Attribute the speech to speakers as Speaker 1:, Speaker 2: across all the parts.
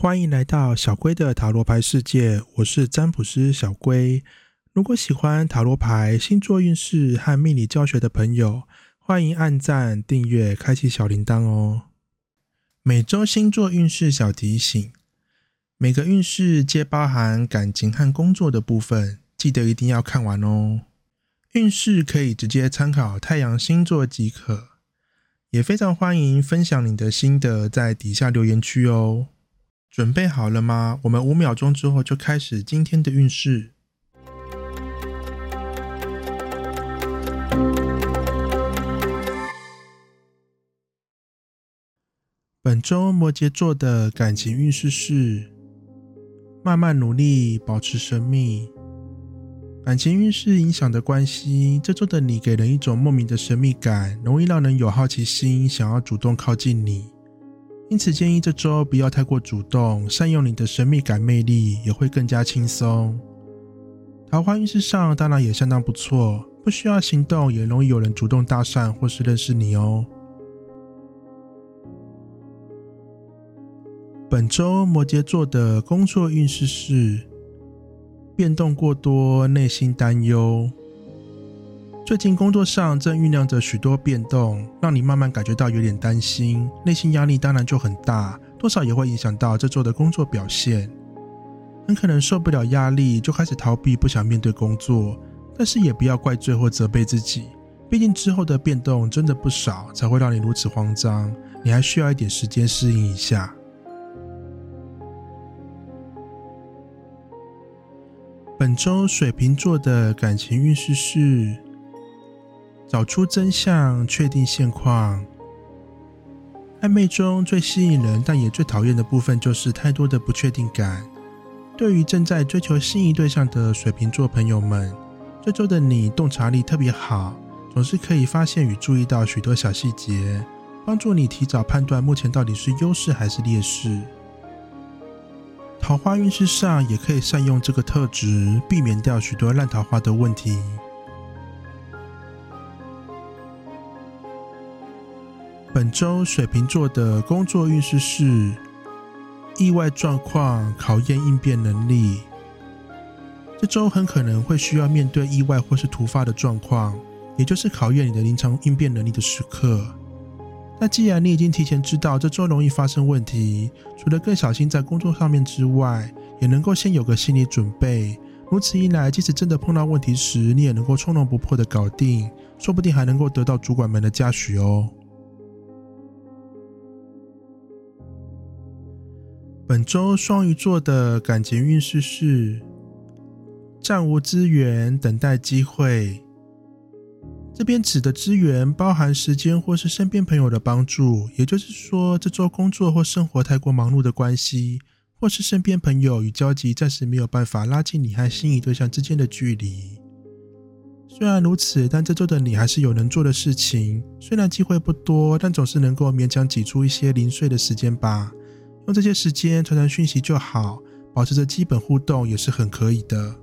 Speaker 1: 欢迎来到小龟的塔罗牌世界，我是占卜师小龟。如果喜欢塔罗牌、星座运势和命理教学的朋友，欢迎按赞、订阅、开启小铃铛哦。每周星座运势小提醒：每个运势皆包含感情和工作的部分，记得一定要看完哦。运势可以直接参考太阳星座即可，也非常欢迎分享你的心得在底下留言区哦。准备好了吗？我们五秒钟之后就开始今天的运势。本周摩羯座的感情运势是：慢慢努力，保持神秘。感情运势影响的关系，这周的你给人一种莫名的神秘感，容易让人有好奇心，想要主动靠近你。因此，建议这周不要太过主动，善用你的神秘感魅力，也会更加轻松。桃花运势上当然也相当不错，不需要行动，也容易有人主动搭讪或是认识你哦。本周摩羯座的工作运势是变动过多，内心担忧。最近工作上正酝酿着许多变动，让你慢慢感觉到有点担心，内心压力当然就很大，多少也会影响到这周的工作表现。很可能受不了压力，就开始逃避，不想面对工作。但是也不要怪罪或责备自己，毕竟之后的变动真的不少，才会让你如此慌张。你还需要一点时间适应一下。本周水瓶座的感情运势是。找出真相，确定现况。暧昧中最吸引人，但也最讨厌的部分，就是太多的不确定感。对于正在追求心仪对象的水瓶座朋友们，这周的你洞察力特别好，总是可以发现与注意到许多小细节，帮助你提早判断目前到底是优势还是劣势。桃花运势上也可以善用这个特质，避免掉许多烂桃花的问题。本周水瓶座的工作运势是意外状况，考验应变能力。这周很可能会需要面对意外或是突发的状况，也就是考验你的临场应变能力的时刻。那既然你已经提前知道这周容易发生问题，除了更小心在工作上面之外，也能够先有个心理准备。如此一来，即使真的碰到问题时，你也能够从容不迫的搞定，说不定还能够得到主管们的嘉许哦。本周双鱼座的感情运势是：暂无资源，等待机会。这边指的资源包含时间或是身边朋友的帮助，也就是说，这周工作或生活太过忙碌的关系，或是身边朋友与交集暂时没有办法拉近你和心仪对象之间的距离。虽然如此，但这周的你还是有能做的事情。虽然机会不多，但总是能够勉强挤出一些零碎的时间吧。用这些时间传传讯息就好，保持着基本互动也是很可以的。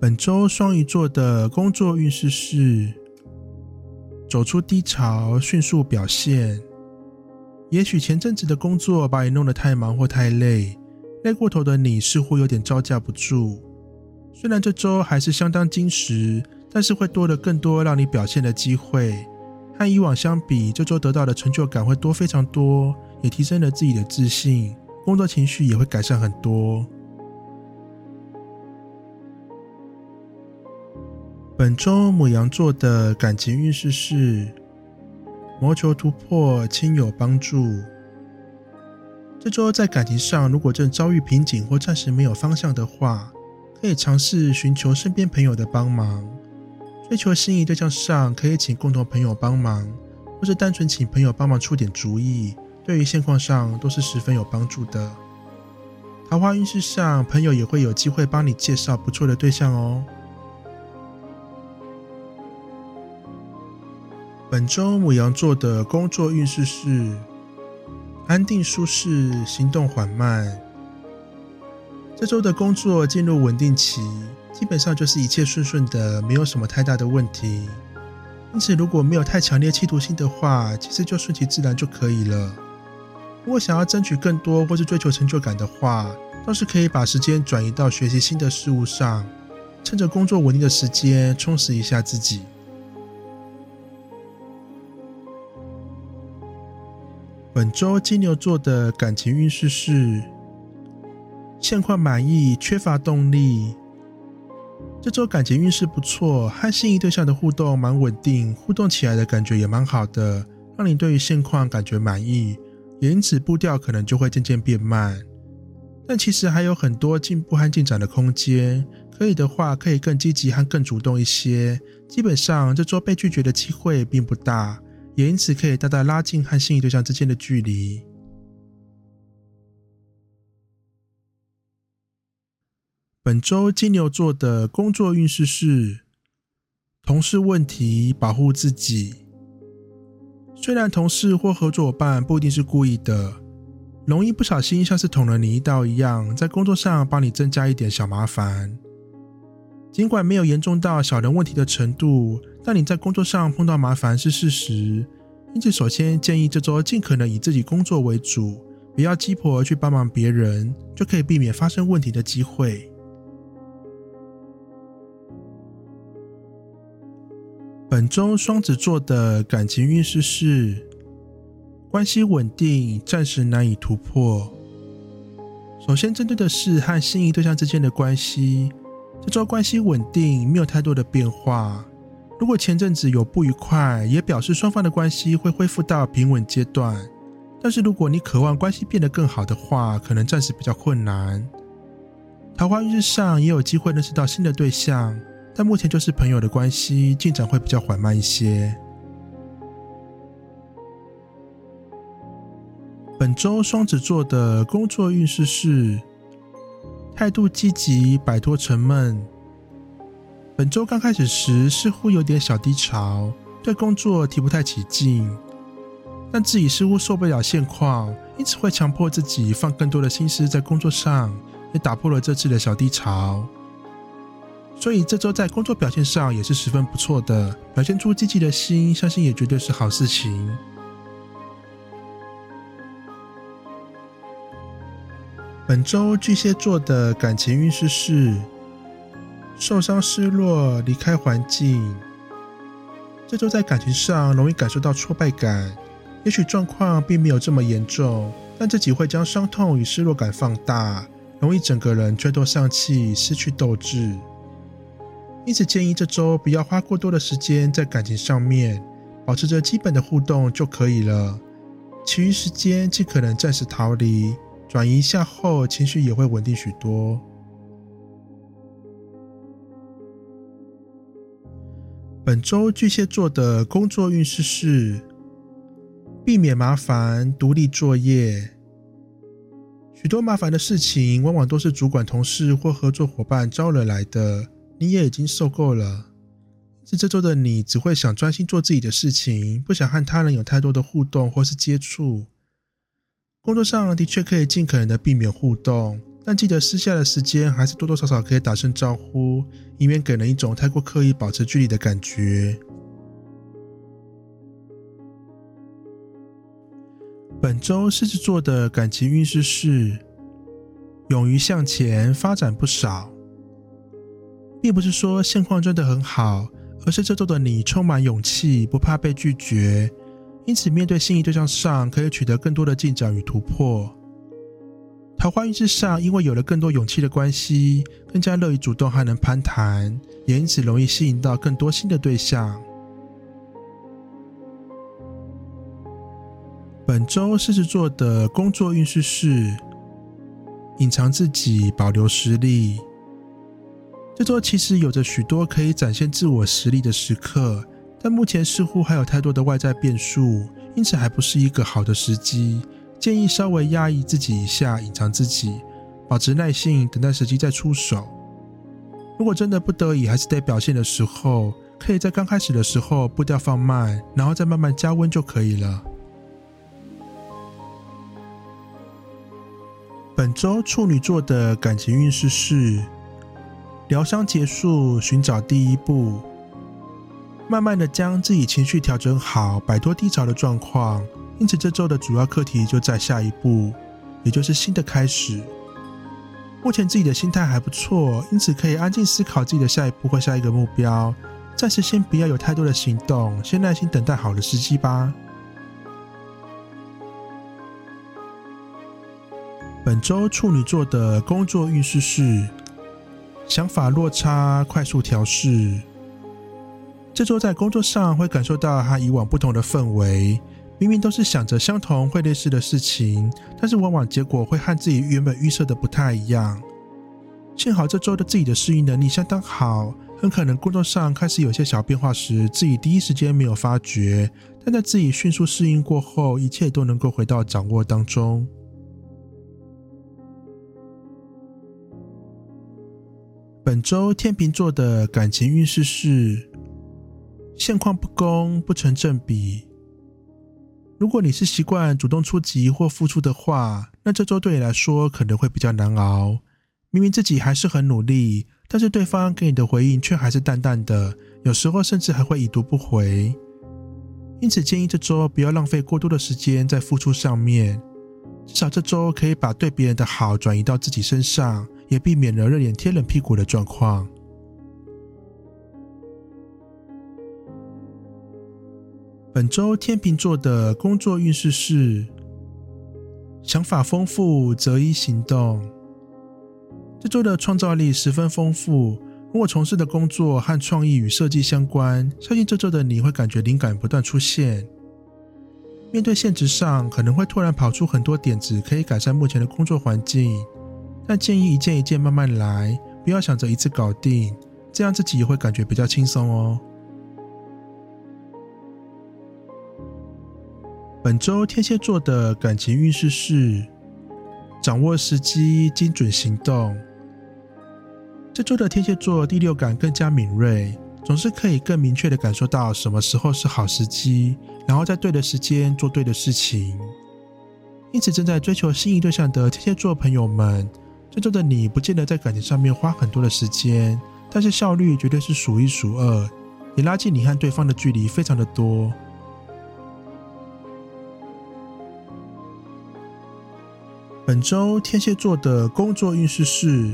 Speaker 1: 本周双鱼座的工作运势是走出低潮，迅速表现。也许前阵子的工作把你弄得太忙或太累，累过头的你似乎有点招架不住。虽然这周还是相当精实，但是会多了更多让你表现的机会。和以往相比，这周得到的成就感会多非常多，也提升了自己的自信，工作情绪也会改善很多。本周母羊座的感情运势是：谋求突破，亲友帮助。这周在感情上，如果正遭遇瓶颈或暂时没有方向的话，可以尝试寻求身边朋友的帮忙。追求心仪对象上，可以请共同朋友帮忙，或是单纯请朋友帮忙出点主意，对于现况上都是十分有帮助的。桃花运势上，朋友也会有机会帮你介绍不错的对象哦。本周母羊座的工作运势是安定舒适，行动缓慢。这周的工作进入稳定期。基本上就是一切顺顺的，没有什么太大的问题。因此如果没有太强烈企图心的话，其实就顺其自然就可以了。如果想要争取更多或是追求成就感的话，倒是可以把时间转移到学习新的事物上，趁着工作稳定的时间充实一下自己。本周金牛座的感情运势是：现况满意，缺乏动力。这周感情运势不错，和心仪对象的互动蛮稳定，互动起来的感觉也蛮好的，让你对于现况感觉满意，也因此步调可能就会渐渐变慢。但其实还有很多进步和进展的空间，可以的话可以更积极和更主动一些。基本上这周被拒绝的机会并不大。也因此可以大大拉近和心仪对象之间的距离。本周金牛座的工作运势是同事问题，保护自己。虽然同事或合作伙伴不一定是故意的，容易不小心像是捅了你一刀一样，在工作上帮你增加一点小麻烦。尽管没有严重到小人问题的程度。但你在工作上碰到麻烦是事实，因此首先建议这周尽可能以自己工作为主，不要鸡婆去帮忙别人，就可以避免发生问题的机会。本周双子座的感情运势是关系稳定，暂时难以突破。首先针对的是和心仪对象之间的关系，这周关系稳定，没有太多的变化。如果前阵子有不愉快，也表示双方的关系会恢复到平稳阶段。但是如果你渴望关系变得更好的话，可能暂时比较困难。桃花运势上也有机会认识到新的对象，但目前就是朋友的关系，进展会比较缓慢一些。本周双子座的工作运势是态度积极，摆脱沉闷。本周刚开始时似乎有点小低潮，对工作提不太起劲，但自己似乎受不了现况，因此会强迫自己放更多的心思在工作上，也打破了这次的小低潮。所以这周在工作表现上也是十分不错的，表现出积极的心，相信也绝对是好事情。本周巨蟹座的感情运势是。受伤、失落、离开环境，这周在感情上容易感受到挫败感。也许状况并没有这么严重，但自己会将伤痛与失落感放大，容易整个人垂头丧气、失去斗志。因此，建议这周不要花过多的时间在感情上面，保持着基本的互动就可以了。其余时间尽可能暂时逃离，转移一下后，情绪也会稳定许多。本周巨蟹座的工作运势是避免麻烦、独立作业。许多麻烦的事情，往往都是主管、同事或合作伙伴招惹来的，你也已经受够了。是这周的你只会想专心做自己的事情，不想和他人有太多的互动或是接触。工作上的确可以尽可能的避免互动。但记得私下的时间，还是多多少少可以打声招呼，以免给人一种太过刻意保持距离的感觉。本周狮子座的感情运势是勇于向前，发展不少，并不是说现况真的很好，而是这周的你充满勇气，不怕被拒绝，因此面对心仪对象上可以取得更多的进展与突破。桃花运势上，因为有了更多勇气的关系，更加乐于主动和人攀谈，也因此容易吸引到更多新的对象。本周狮子座的工作运势是隐藏自己，保留实力。这周其实有着许多可以展现自我实力的时刻，但目前似乎还有太多的外在变数，因此还不是一个好的时机。建议稍微压抑自己一下，隐藏自己，保持耐性，等待时机再出手。如果真的不得已，还是得表现的时候，可以在刚开始的时候步调放慢，然后再慢慢加温就可以了。本周处女座的感情运势是疗伤结束，寻找第一步。慢慢的将自己情绪调整好，摆脱低潮的状况。因此，这周的主要课题就在下一步，也就是新的开始。目前自己的心态还不错，因此可以安静思考自己的下一步或下一个目标。暂时先不要有太多的行动，先耐心等待好的时机吧。本周处女座的工作运势是想法落差，快速调试。这周在工作上会感受到和以往不同的氛围。明明都是想着相同会类似的事情，但是往往结果会和自己原本预设的不太一样。幸好这周的自己的适应能力相当好，很可能工作上开始有些小变化时，自己第一时间没有发觉，但在自己迅速适应过后，一切都能够回到掌握当中。本周天秤座的感情运势是现况不公，不成正比。如果你是习惯主动出击或付出的话，那这周对你来说可能会比较难熬。明明自己还是很努力，但是对方给你的回应却还是淡淡的，有时候甚至还会已读不回。因此，建议这周不要浪费过多的时间在付出上面，至少这周可以把对别人的好转移到自己身上，也避免了热脸贴冷屁股的状况。本周天秤座的工作运势是想法丰富，择一行动。这周的创造力十分丰富。如果从事的工作和创意与设计相关，相信这周的你会感觉灵感不断出现。面对现实上，可能会突然跑出很多点子，可以改善目前的工作环境。但建议一件一件慢慢来，不要想着一次搞定，这样自己也会感觉比较轻松哦。本周天蝎座的感情运势是掌握时机，精准行动。这周的天蝎座第六感更加敏锐，总是可以更明确的感受到什么时候是好时机，然后在对的时间做对的事情。因此，正在追求心仪对象的天蝎座朋友们，这周的你不见得在感情上面花很多的时间，但是效率绝对是数一数二，也拉近你和对方的距离非常的多。本周天蝎座的工作运势是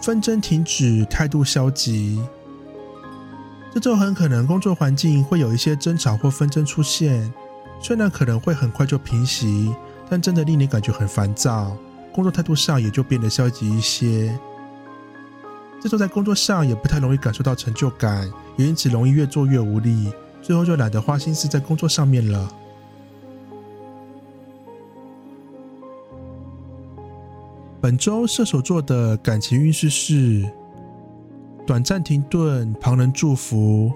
Speaker 1: 纷争停止，态度消极。这周很可能工作环境会有一些争吵或纷争出现，虽然可能会很快就平息，但真的令你感觉很烦躁，工作态度上也就变得消极一些。这周在工作上也不太容易感受到成就感，也因此容易越做越无力，最后就懒得花心思在工作上面了。本周射手座的感情运势是短暂停顿，旁人祝福。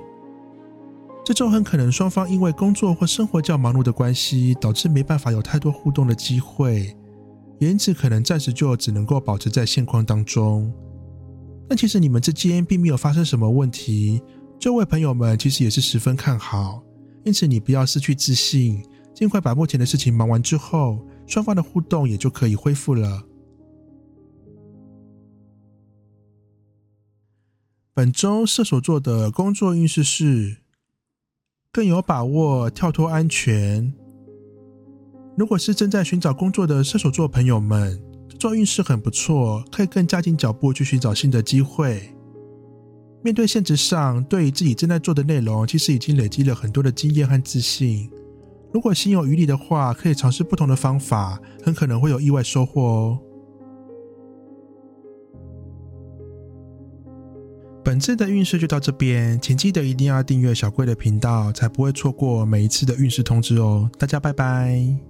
Speaker 1: 这周很可能双方因为工作或生活较忙碌的关系，导致没办法有太多互动的机会，因此可能暂时就只能够保持在现况当中。但其实你们之间并没有发生什么问题，这位朋友们其实也是十分看好，因此你不要失去自信，尽快把目前的事情忙完之后，双方的互动也就可以恢复了。本周射手座的工作运势是更有把握，跳脱安全。如果是正在寻找工作的射手座朋友们，这周运势很不错，可以更加紧脚步去寻找新的机会。面对现实上，对于自己正在做的内容，其实已经累积了很多的经验和自信。如果心有余力的话，可以尝试不同的方法，很可能会有意外收获哦。本次的运势就到这边，请记得一定要订阅小贵的频道，才不会错过每一次的运势通知哦。大家拜拜。